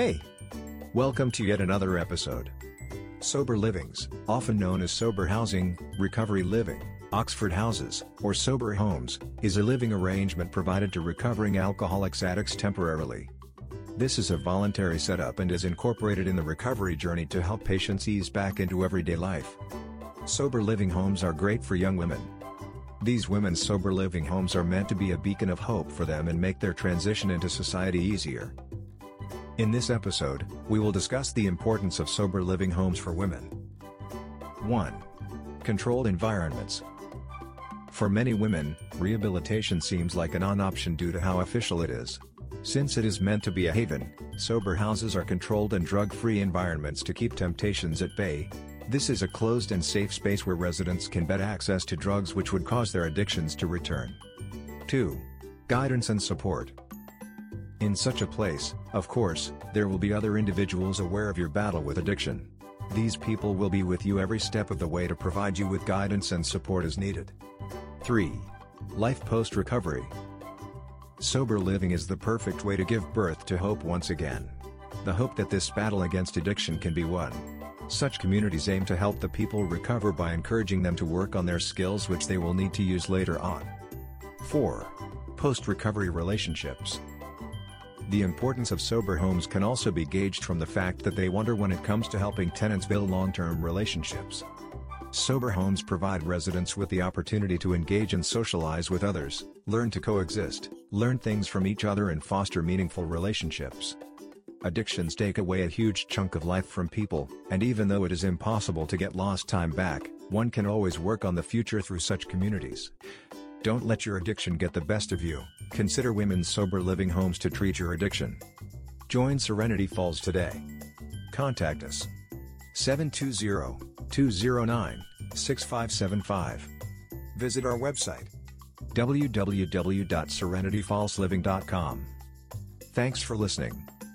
Hey! Welcome to yet another episode. Sober Livings, often known as sober housing, recovery living, Oxford houses, or sober homes, is a living arrangement provided to recovering alcoholics addicts temporarily. This is a voluntary setup and is incorporated in the recovery journey to help patients ease back into everyday life. Sober living homes are great for young women. These women's sober living homes are meant to be a beacon of hope for them and make their transition into society easier. In this episode, we will discuss the importance of sober living homes for women. 1. Controlled environments. For many women, rehabilitation seems like a non-option due to how official it is. Since it is meant to be a haven, sober houses are controlled and drug-free environments to keep temptations at bay. This is a closed and safe space where residents can get access to drugs which would cause their addictions to return. 2. Guidance and support. In such a place, of course, there will be other individuals aware of your battle with addiction. These people will be with you every step of the way to provide you with guidance and support as needed. 3. Life post-recovery. Sober living is the perfect way to give birth to hope once again. The hope that this battle against addiction can be won. Such communities aim to help the people recover by encouraging them to work on their skills which they will need to use later on. 4. Post-recovery relationships. The importance of sober homes can also be gauged from the fact that they wonder when it comes to helping tenants build long-term relationships. Sober homes provide residents with the opportunity to engage and socialize with others, learn to coexist, learn things from each other and foster meaningful relationships. Addictions take away a huge chunk of life from people, and even though it is impossible to get lost time back, one can always work on the future through such communities. Don't let your addiction get the best of you. Consider women's sober living homes to treat your addiction. Join Serenity Falls today. Contact us. 720-209-6575. Visit our website. www.serenityfallsliving.com. Thanks for listening.